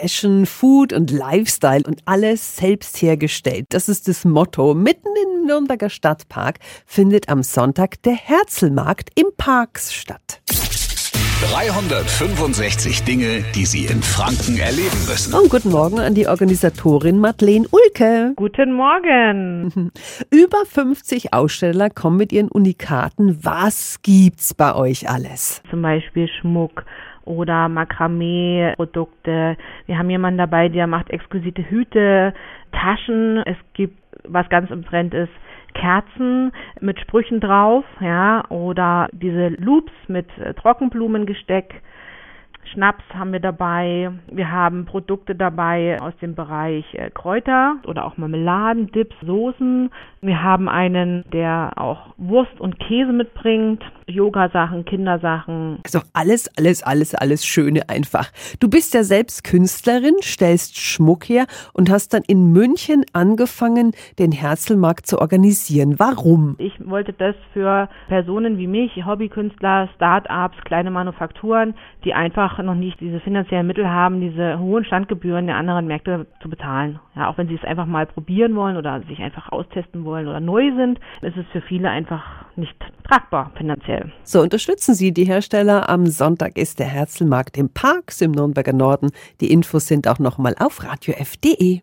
Fashion, Food und Lifestyle und alles selbst hergestellt. Das ist das Motto. Mitten im Nürnberger Stadtpark findet am Sonntag der Herzlmarkt im Parks statt. 365 Dinge, die Sie in Franken erleben müssen. Und guten Morgen an die Organisatorin Madeleine Ulke. Guten Morgen. Über 50 Aussteller kommen mit ihren Unikaten. Was gibt's bei euch alles? Zum Beispiel Schmuck oder Makramee-Produkte. Wir haben jemanden dabei, der macht exquisite Hüte, Taschen. Es gibt, was ganz im Trend ist, Kerzen mit Sprüchen drauf, ja, oder diese Loops mit äh, Trockenblumengesteck. Schnaps haben wir dabei. Wir haben Produkte dabei aus dem Bereich äh, Kräuter oder auch Marmeladen, Dips, Soßen. Wir haben einen, der auch Wurst und Käse mitbringt. Yoga-Sachen, Kindersachen. Also alles, alles, alles, alles Schöne einfach. Du bist ja selbst Künstlerin, stellst Schmuck her und hast dann in München angefangen, den Herzlmarkt zu organisieren. Warum? Ich wollte das für Personen wie mich, Hobbykünstler, Start-ups, kleine Manufakturen, die einfach noch nicht diese finanziellen Mittel haben, diese hohen Standgebühren der anderen Märkte zu bezahlen. Ja, auch wenn sie es einfach mal probieren wollen oder sich einfach austesten wollen oder neu sind, ist es für viele einfach nicht tragbar finanziell. So unterstützen Sie die Hersteller. Am Sonntag ist der Herzlmarkt im Parks im Nürnberger Norden. Die Infos sind auch nochmal auf radiof.de.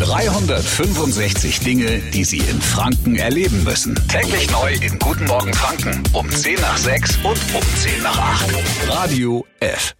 365 Dinge, die Sie in Franken erleben müssen. Täglich neu in Guten Morgen Franken um 10 nach 6 und um 10 nach 8. Radio F.